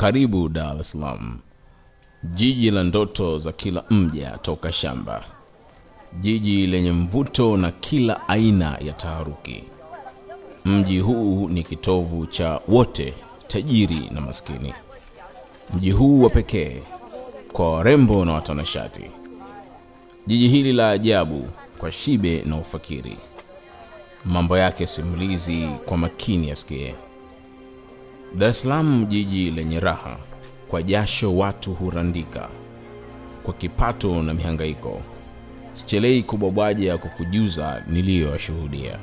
Karibu Dar es Salaam, jiji la ndoto za kila mja toka shamba, jiji lenye mvuto na kila aina ya taharuki. Mji huu ni kitovu cha wote, tajiri na maskini. Mji huu wa pekee kwa warembo na watanashati, jiji hili la ajabu kwa shibe na ufakiri. Mambo yake simulizi kwa makini asikie. Dar es Salaam, jiji lenye raha, kwa jasho watu hurandika, kwa kipato na mihangaiko. Sichelei kubwabwaja kwa kujuza niliyoyashuhudia.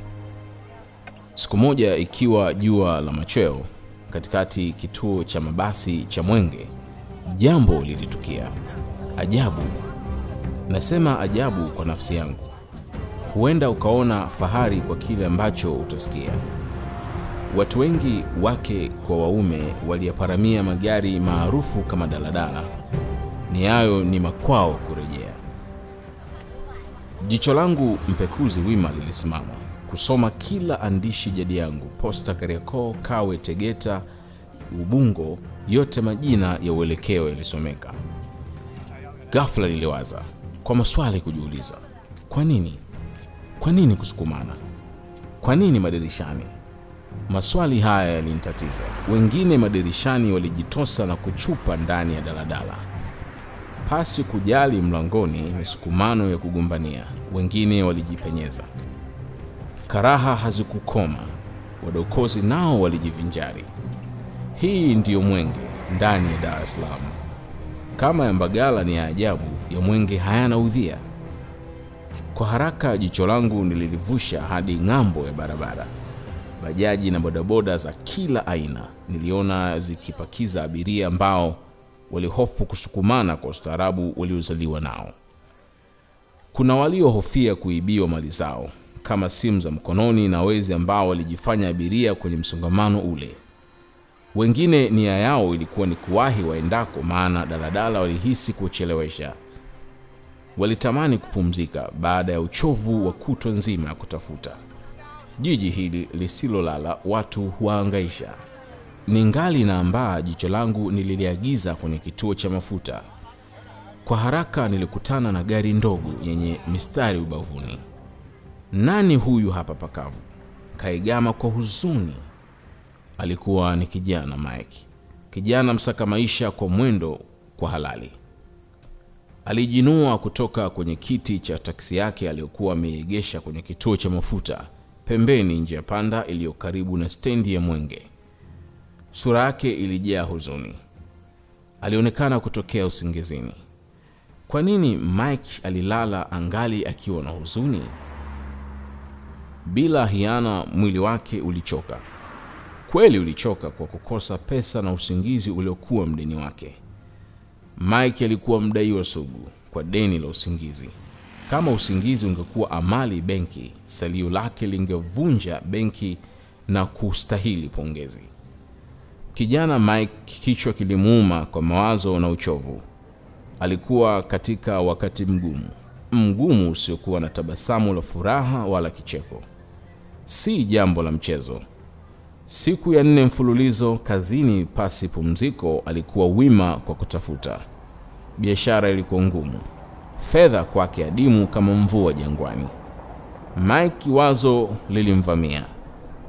Siku moja, ikiwa jua la machweo, katikati kituo cha mabasi cha Mwenge, jambo lilitukia. Ajabu, nasema ajabu kwa nafsi yangu. Huenda ukaona fahari kwa kile ambacho utasikia. Watu wengi wake kwa waume waliyaparamia magari maarufu kama daladala, ni hayo ni makwao kurejea. Jicho langu mpekuzi wima lilisimama kusoma kila andishi jadi yangu, Posta, Kariakoo, Kawe, Tegeta, Ubungo, yote majina ya uelekeo yalisomeka. Ghafla niliwaza kwa maswali kujiuliza, kwa nini? Kwa nini kusukumana? Kwa nini madirishani? Maswali haya yalinitatiza. Wengine madirishani walijitosa na kuchupa ndani ya daladala pasi kujali mlangoni misukumano ya kugombania. Wengine walijipenyeza. Karaha hazikukoma, wadokozi nao walijivinjari. Hii ndiyo Mwenge ndani ya Dar es Salaam. Kama ya Mbagala ni ya ajabu, ya Mwenge hayana udhia. Kwa haraka jicho langu nililivusha hadi ng'ambo ya barabara. Bajaji na bodaboda za kila aina niliona zikipakiza abiria ambao walihofu kusukumana kwa ustaarabu waliozaliwa nao. Kuna waliohofia kuibiwa mali zao kama simu za mkononi na wezi ambao walijifanya abiria kwenye msongamano ule. Wengine nia yao ilikuwa ni kuwahi waendako, maana daladala walihisi kuchelewesha. Walitamani kupumzika baada ya uchovu wa kutwa nzima ya kutafuta. Jiji hili lisilolala watu huwaangaisha. Na ambaa jicho langu nililiagiza kwenye kituo cha mafuta. Kwa haraka nilikutana na gari ndogo yenye mistari ubavuni. Nani huyu hapa pakavu? Kaigama kwa huzuni. Alikuwa ni kijana Mike, kijana msaka maisha kwa mwendo kwa halali. Alijinua kutoka kwenye kiti cha taksi yake aliyokuwa ameiegesha kwenye kituo cha mafuta pembeni, njia panda iliyo karibu na stendi ya Mwenge. Sura yake ilijaa huzuni. Alionekana kutokea usingizini. Kwa nini Mike alilala angali akiwa na huzuni? Bila hiana, mwili wake ulichoka. Kweli ulichoka kwa kukosa pesa na usingizi uliokuwa mdeni wake. Mike alikuwa mdaiwa sugu kwa deni la usingizi. Kama usingizi ungekuwa amali benki, salio lake lingevunja benki na kustahili pongezi. Kijana Mike kichwa kilimuuma kwa mawazo na uchovu. Alikuwa katika wakati mgumu, mgumu usiokuwa na tabasamu la furaha wala kicheko. Si jambo la mchezo. Siku ya nne mfululizo kazini pasi pumziko, alikuwa wima kwa kutafuta. Biashara ilikuwa ngumu, fedha kwake adimu kama mvua jangwani. Mike wazo lilimvamia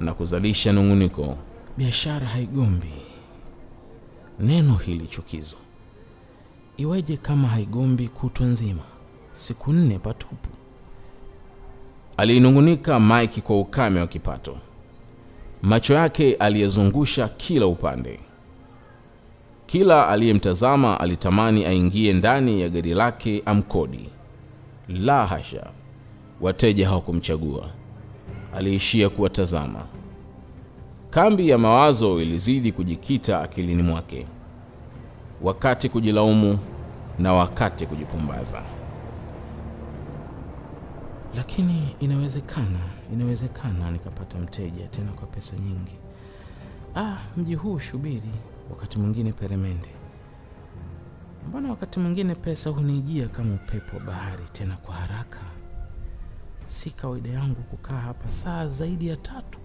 na kuzalisha nung'uniko. Biashara haigombi. Neno hili chukizo. Iweje kama haigombi kutwa nzima, siku nne patupu? Alinung'unika Mike kwa ukame wa kipato. Macho yake aliyezungusha kila upande. Kila aliyemtazama alitamani aingie ndani ya gari lake amkodi. La hasha, wateja hawakumchagua, aliishia kuwatazama. Kambi ya mawazo ilizidi kujikita akilini mwake, wakati kujilaumu na wakati kujipumbaza. Lakini inawezekana, inawezekana nikapata mteja tena kwa pesa nyingi. Ah, mji huu shubiri, wakati mwingine peremende. Mbona wakati mwingine pesa hunijia kama upepo wa bahari, tena kwa haraka. Si kawaida yangu kukaa hapa saa zaidi ya tatu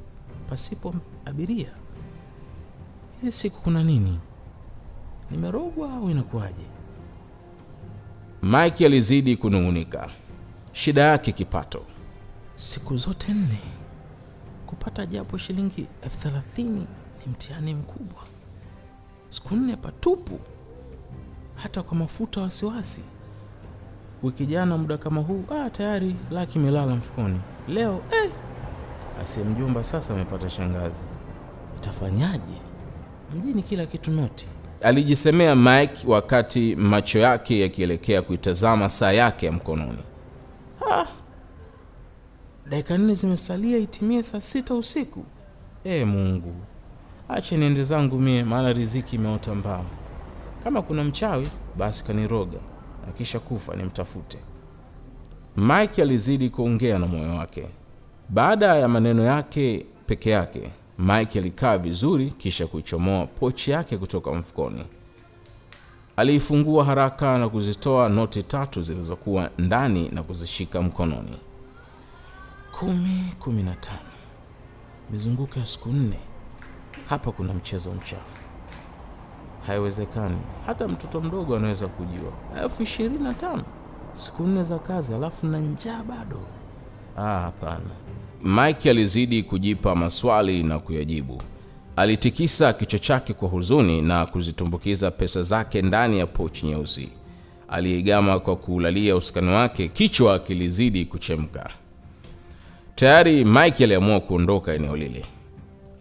pasipo abiria. Hizi siku kuna nini? nimerogwa au inakuwaje? Mike alizidi kunung'unika. Shida yake kipato. Siku zote nne kupata japo shilingi elfu thelathini ni mtihani mkubwa. Siku nne patupu, hata kwa mafuta wasiwasi. Wiki jana muda kama huu, ah, tayari laki imelala mfukoni. Leo eh, asiye mjomba sasa amepata shangazi. Itafanyaje? Mjini kila kitu noti. Alijisemea Mike wakati macho yake yakielekea kuitazama saa yake ya mkononi. Dakika nne zimesalia itimie saa sita usiku. E Mungu, ache niende zangu mie, maana riziki imeota mbao. Kama kuna mchawi basi kaniroga, na kisha kufa nimtafute. Mike alizidi kuongea na moyo wake. Baada ya maneno yake peke yake, Mike alikaa vizuri, kisha kuichomoa pochi yake kutoka mfukoni. Aliifungua haraka na kuzitoa noti tatu zilizokuwa ndani na kuzishika mkononi. Kumi, kumi na tano, mizunguko ya siku nne. Hapa kuna mchezo mchafu, haiwezekani. Hata mtoto mdogo anaweza kujua. elfu ishirini na tano siku nne za kazi, alafu na njaa bado. Ah, hapana. Mike alizidi kujipa maswali na kuyajibu. Alitikisa kichwa chake kwa huzuni na kuzitumbukiza pesa zake ndani ya pochi nyeusi. Aliigama kwa kuulalia usukani wake, kichwa kilizidi kuchemka. Tayari Mike aliamua kuondoka eneo lile.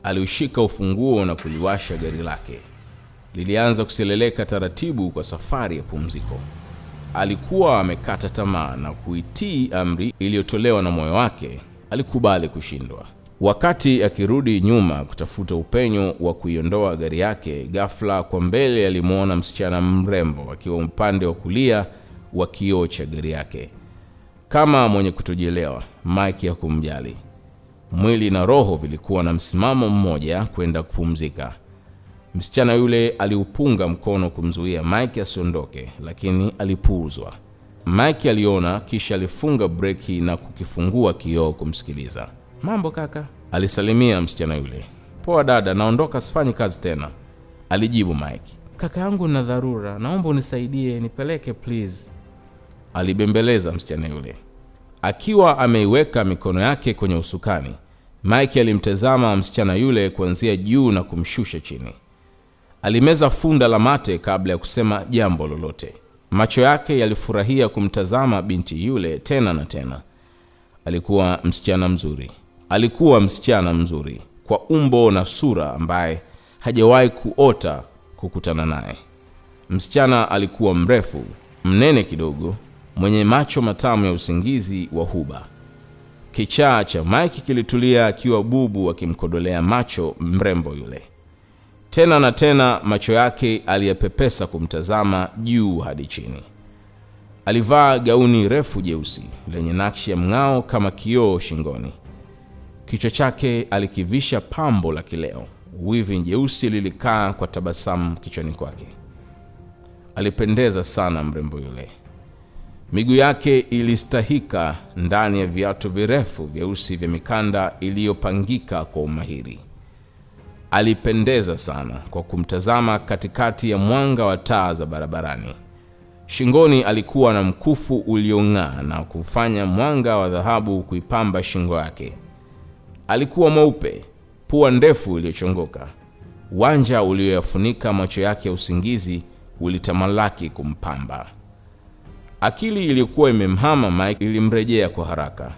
Aliushika ufunguo na kuliwasha gari lake. Lilianza kuseleleka taratibu kwa safari ya pumziko. Alikuwa amekata tamaa na kuitii amri iliyotolewa na moyo wake. Alikubali kushindwa. Wakati akirudi nyuma kutafuta upenyo wa kuiondoa gari yake, ghafla kwa mbele alimwona msichana mrembo akiwa upande wa kulia wa kioo cha gari yake. Kama mwenye kutojielewa, Mike hakumjali. Mwili na roho vilikuwa na msimamo mmoja kwenda kupumzika. Msichana yule aliupunga mkono kumzuia Mike asiondoke, lakini alipuuzwa. Mike aliona, kisha alifunga breki na kukifungua kioo kumsikiliza. Mambo kaka? Alisalimia msichana yule. Poa dada, naondoka, sifanyi kazi tena, alijibu Mike. Kaka yangu na dharura, naomba unisaidie, nipeleke please. Alibembeleza msichana yule. Akiwa ameiweka mikono yake kwenye usukani, Mike alimtazama msichana yule kuanzia juu na kumshusha chini. Alimeza funda la mate kabla ya kusema jambo lolote. Macho yake yalifurahia kumtazama binti yule tena na tena. Alikuwa msichana mzuri, alikuwa msichana mzuri kwa umbo na sura ambaye hajawahi kuota kukutana naye. Msichana alikuwa mrefu, mnene kidogo, mwenye macho matamu ya usingizi wa huba. Kichaa cha Mike kilitulia akiwa bubu akimkodolea macho mrembo yule. Tena na tena macho yake aliyepepesa kumtazama juu hadi chini. Alivaa gauni refu jeusi lenye nakshi ya mng'ao kama kioo shingoni. Kichwa chake alikivisha pambo la kileo. Wivi jeusi lilikaa kwa tabasamu kichwani kwake. Alipendeza sana mrembo yule. Miguu yake ilistahika ndani ya viatu virefu vyeusi vya mikanda iliyopangika kwa umahiri. Alipendeza sana kwa kumtazama katikati ya mwanga wa taa za barabarani. Shingoni alikuwa na mkufu uliong'aa na kufanya mwanga wa dhahabu kuipamba shingo yake. Alikuwa mweupe, pua ndefu iliyochongoka. Wanja ulioyafunika macho yake ya usingizi ulitamalaki kumpamba. Akili iliyokuwa imemhama Mike ilimrejea kwa haraka.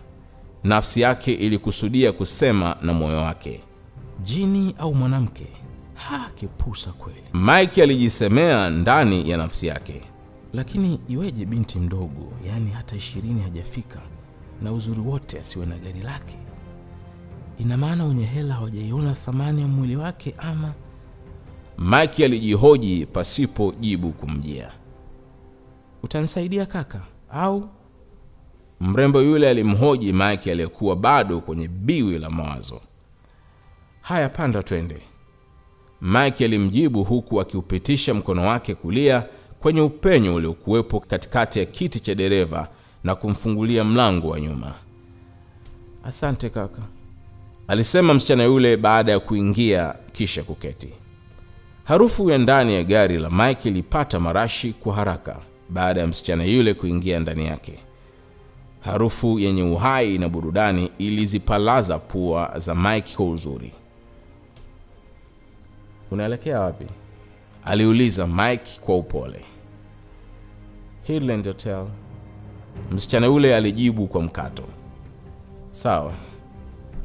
Nafsi yake ilikusudia kusema na moyo wake, Jini au mwanamke? Ha, kipusa kweli. Mike alijisemea ndani ya nafsi yake. Lakini iweje binti mdogo, yaani hata ishirini hajafika, na uzuri wote asiwe na gari lake? Ina maana wenye hela hawajaiona thamani ya mwili wake ama? Mike alijihoji pasipo jibu kumjia. Utanisaidia kaka au? Mrembo yule alimhoji Mike aliyekuwa bado kwenye biwi la mawazo. Haya, panda twende. Mike alimjibu huku akiupitisha mkono wake kulia kwenye upenyo uliokuwepo katikati ya kiti cha dereva na kumfungulia mlango wa nyuma. Asante kaka. Alisema msichana yule baada ya kuingia kisha kuketi. Harufu ya ndani ya gari la Mike ilipata marashi kwa haraka baada ya msichana yule kuingia ndani yake. Harufu yenye uhai na burudani ilizipalaza pua za Mike kwa uzuri. Unaelekea wapi? aliuliza Mike kwa upole. Highland Hotel. Msichana yule alijibu kwa mkato. Sawa,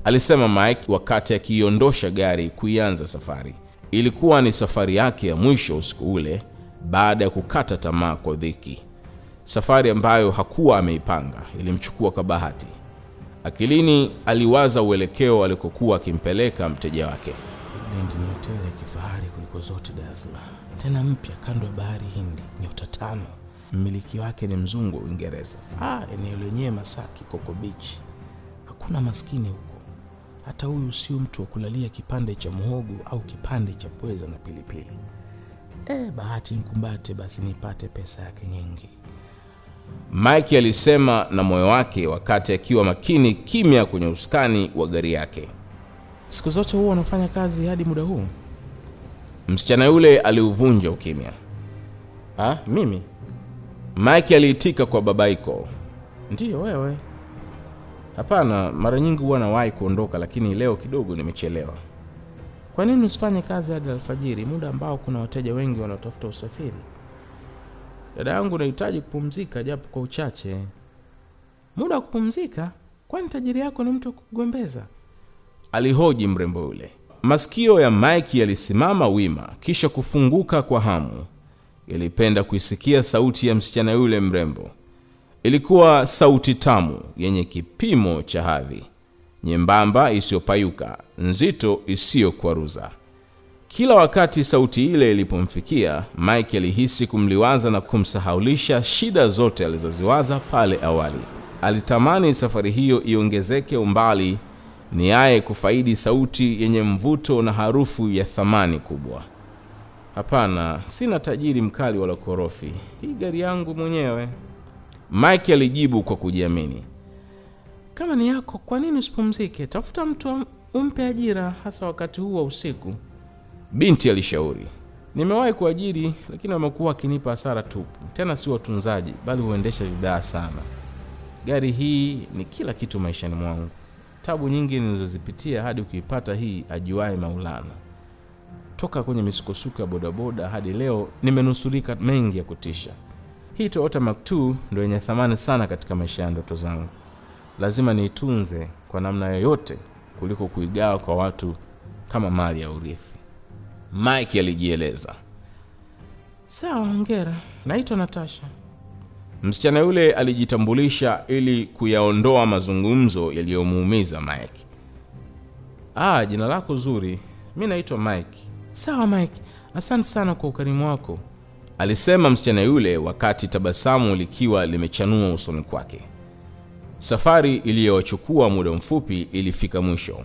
alisema Mike wakati akiiondosha gari kuianza safari. Ilikuwa ni safari yake ya mwisho usiku ule baada ya kukata tamaa kwa dhiki. Safari ambayo hakuwa ameipanga ilimchukua kwa bahati. Akilini aliwaza uelekeo alikokuwa akimpeleka mteja wake. Highland ni hoteli ya kifahari kuliko zote Dar tena mpya kando ya bahari Hindi, nyota tano. Mmiliki wake ni mzungu wa Uingereza. Ah, eneo lenyewe Masaki, Koko Beach. Hakuna maskini huko. Hata huyu sio mtu wa kulalia kipande cha muhogo au kipande cha pweza na pilipili. Eh, bahati nikumbate basi nipate pesa yake nyingi. Mike alisema na moyo wake wakati akiwa makini kimya kwenye usukani wa gari yake. Siku zote huwa unafanya kazi hadi muda huu? Msichana yule aliuvunja ukimya. Ha, mimi? Mike aliitika kwa babaiko. Ndiyo wewe. Hapana, mara nyingi huwa nawahi kuondoka, lakini leo kidogo nimechelewa. Kwa nini usifanye kazi hadi alfajiri, muda ambao kuna wateja wengi wanaotafuta usafiri? Dada yangu, nahitaji kupumzika japo kwa uchache. Muda wa kupumzika? Kwani tajiri yako ni mtu wa kugombeza? Alihoji mrembo yule. Masikio ya Mike yalisimama wima, kisha kufunguka kwa hamu. Ilipenda kuisikia sauti ya msichana yule mrembo. Ilikuwa sauti tamu yenye kipimo cha hadhi, nyembamba isiyopayuka, nzito isiyokwaruza. Kila wakati sauti ile ilipomfikia, Mike alihisi kumliwaza na kumsahaulisha shida zote alizoziwaza pale awali. Alitamani safari hiyo iongezeke umbali, ni aye kufaidi sauti yenye mvuto na harufu ya thamani kubwa. Hapana, sina tajiri mkali wala korofi. Hii gari yangu mwenyewe. Mike alijibu kwa kujiamini. Kama ni yako, kwa nini usipumzike? Tafuta mtu umpe ajira, hasa wakati huu wa usiku. Binti alishauri. Nimewahi kuajiri, lakini wamekuwa wakinipa hasara tupu. Tena si watunzaji, bali huendesha vibaya sana. Gari hii ni kila kitu maishani mwangu. Tabu nyingi nilizozipitia hadi kuipata hii ajuaye Maulana. Toka kwenye misukosuko ya bodaboda hadi leo nimenusurika mengi ya kutisha. Hii Toyota Mark II ndio yenye thamani sana katika maisha ya ndoto zangu. Lazima niitunze kwa namna yoyote kuliko kuigawa kwa watu kama mali ya urithi. Mike alijieleza. Sawa, hongera. Naitwa Natasha. Msichana yule alijitambulisha ili kuyaondoa mazungumzo yaliyomuumiza Mike. Ah, jina lako zuri. Mi naitwa Mike. Sawa Mike, asante sana kwa ukarimu wako. Alisema msichana yule wakati tabasamu likiwa limechanua usoni kwake. Safari iliyowachukua muda mfupi ilifika mwisho.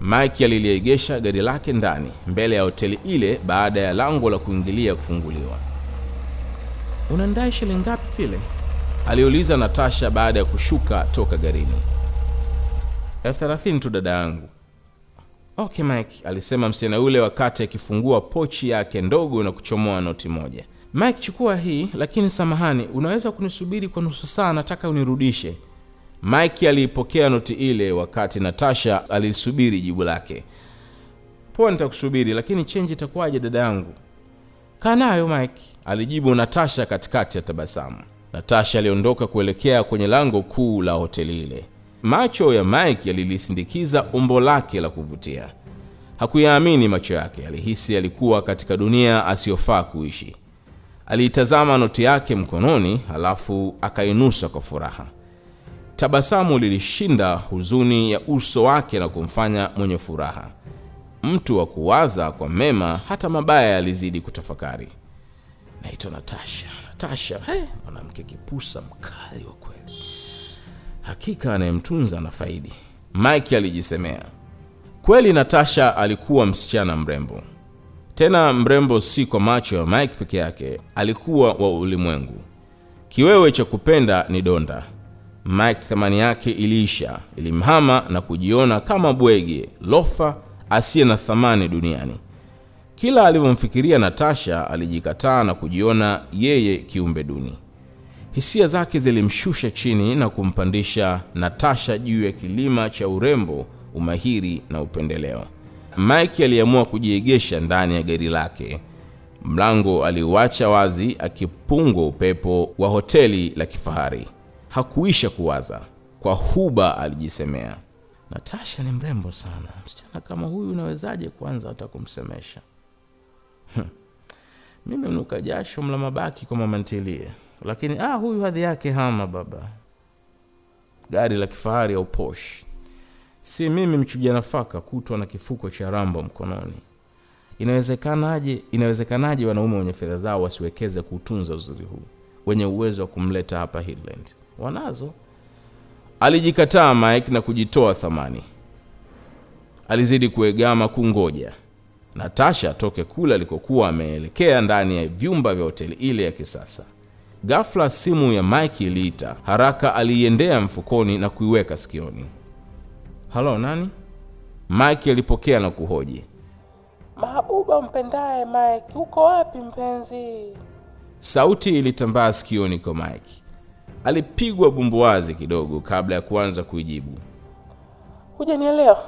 Mike aliliegesha gari lake ndani mbele ya hoteli ile baada ya lango la kuingilia kufunguliwa. Unandai shilingi ngapi vile? Aliuliza Natasha baada ya kushuka toka garini. elfu thelathini tu dada yangu. Okay Mike, alisema msichana yule wakati akifungua pochi yake ndogo na kuchomoa noti moja. Mike, chukua hii, lakini samahani, unaweza kunisubiri kwa nusu saa, nataka unirudishe. Mike aliipokea noti ile wakati Natasha alisubiri jibu lake. Poa, nitakusubiri, lakini chenji itakuwaje dada yangu? Kaa nayo Mike. alijibu Natasha katikati ya tabasamu. Natasha aliondoka kuelekea kwenye lango kuu la hoteli ile. Macho ya Mike yalilisindikiza umbo lake la kuvutia. Hakuyaamini macho yake, alihisi alikuwa katika dunia asiyofaa kuishi. Aliitazama noti yake mkononi, halafu akainusa kwa furaha. Tabasamu lilishinda huzuni ya uso wake na kumfanya mwenye furaha. Mtu wa kuwaza kwa mema, hata mabaya yalizidi kutafakari. Naitwa Natasha. Natasha, he, mwanamke kipusa mkali wa kweli. Hakika anayemtunza na faidi, Mike alijisemea. Kweli Natasha alikuwa msichana mrembo, tena mrembo si kwa macho ya Mike peke yake, alikuwa wa ulimwengu. Kiwewe cha kupenda ni donda. Mike thamani yake iliisha, ilimhama na kujiona kama bwege lofa asiye na thamani duniani. Kila alivyomfikiria Natasha alijikataa na kujiona yeye kiumbe duni. Hisia zake zilimshusha chini na kumpandisha Natasha juu ya kilima cha urembo, umahiri na upendeleo. Mike aliamua kujiegesha ndani ya gari lake. Mlango aliuacha wazi, akipungwa upepo wa hoteli la kifahari. Hakuisha kuwaza, kwa huba alijisemea, Natasha ni mrembo sana. Msichana kama huyu unawezaje kwanza hata kumsemesha? Mimi mnuka jasho mla mabaki kwa mama lakini ah, huyu hadhi yake hama baba. Gari la kifahari au Porsche. Si mimi mchuja nafaka kutwa na kifuko cha rambo mkononi. Inawezekanaje, inawezekanaje wanaume wenye fedha zao wasiwekeze kuutunza uzuri huu, wenye uwezo wa kumleta hapa Highland? Wanazo. Alijikataa Mike na kujitoa thamani. Alizidi kuegama kungoja Natasha atoke kule alikokuwa ameelekea ndani ya vyumba vya hoteli ile ya kisasa. Ghafla simu ya Mike iliita. Haraka aliiendea mfukoni na kuiweka sikioni. Halo, nani? Mike alipokea na kuhoji. Mahabuba mpendaye Mike, uko wapi mpenzi? Sauti ilitambaa sikioni kwa Mike. Alipigwa bumbuazi kidogo kabla ya kuanza kuijibu. Hujanielewa?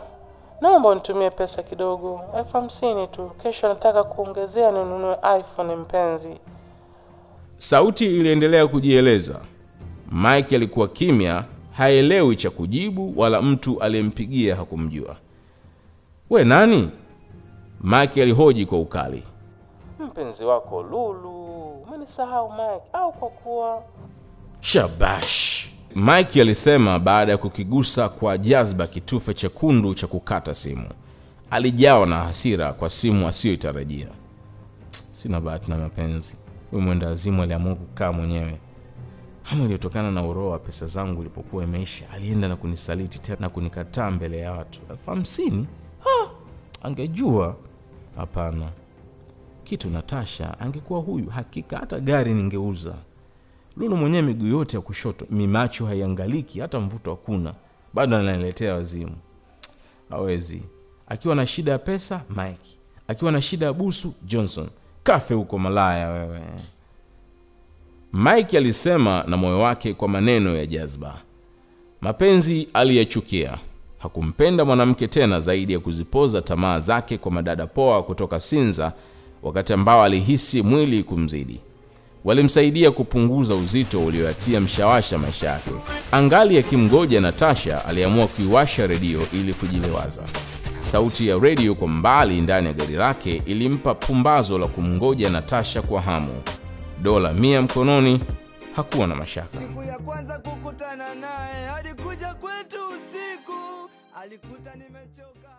Naomba unitumie pesa kidogo, elfu hamsini tu. Kesho nataka kuongezea ninunue iPhone mpenzi. Sauti iliendelea kujieleza. Mike alikuwa kimya, haelewi cha kujibu wala mtu aliyempigia hakumjua. We nani? Mike alihoji kwa ukali. Mpenzi wako Lulu. Umenisahau Mike, au kwa kuwa Shabash, Mike alisema baada ya kukigusa kwa jazba kitufe chekundu cha kukata simu. Alijawa na hasira kwa simu asiyoitarajia. sina bahati na mapenzi. Huyu mwenda azimu aliamua kukaa mwenyewe. Hamu iliyotokana na uroa wa pesa zangu ilipokuwa imeisha, alienda na kunisaliti tena na kunikataa mbele ya watu. elfu hamsini? Angejua. Hapana, kitu Natasha angekuwa huyu, hakika hata gari ningeuza. Lulu mwenyewe miguu yote ya kushoto, mimacho haiangaliki, hata mvuto hakuna, bado ananiletea wazimu. Hawezi. Akiwa na shida ya pesa, Mike. Akiwa na shida ya busu, Johnson. Kafe huko malaya wewe. Mike alisema na moyo wake kwa maneno ya jazba. Mapenzi aliyachukia. Hakumpenda mwanamke tena zaidi ya kuzipoza tamaa zake kwa madada poa kutoka Sinza, wakati ambao alihisi mwili kumzidi. Walimsaidia kupunguza uzito ulioatia mshawasha maisha yake. Angali akimgoja Natasha, aliamua kuiwasha redio ili kujilewaza. Sauti ya redio kwa mbali ndani ya gari lake ilimpa pumbazo la kumgoja Natasha kwa hamu. Dola mia mkononi, hakuwa na mashaka. Siku ya kwanza kukutana naye alikuja kwetu usiku, alikuta nimechoka.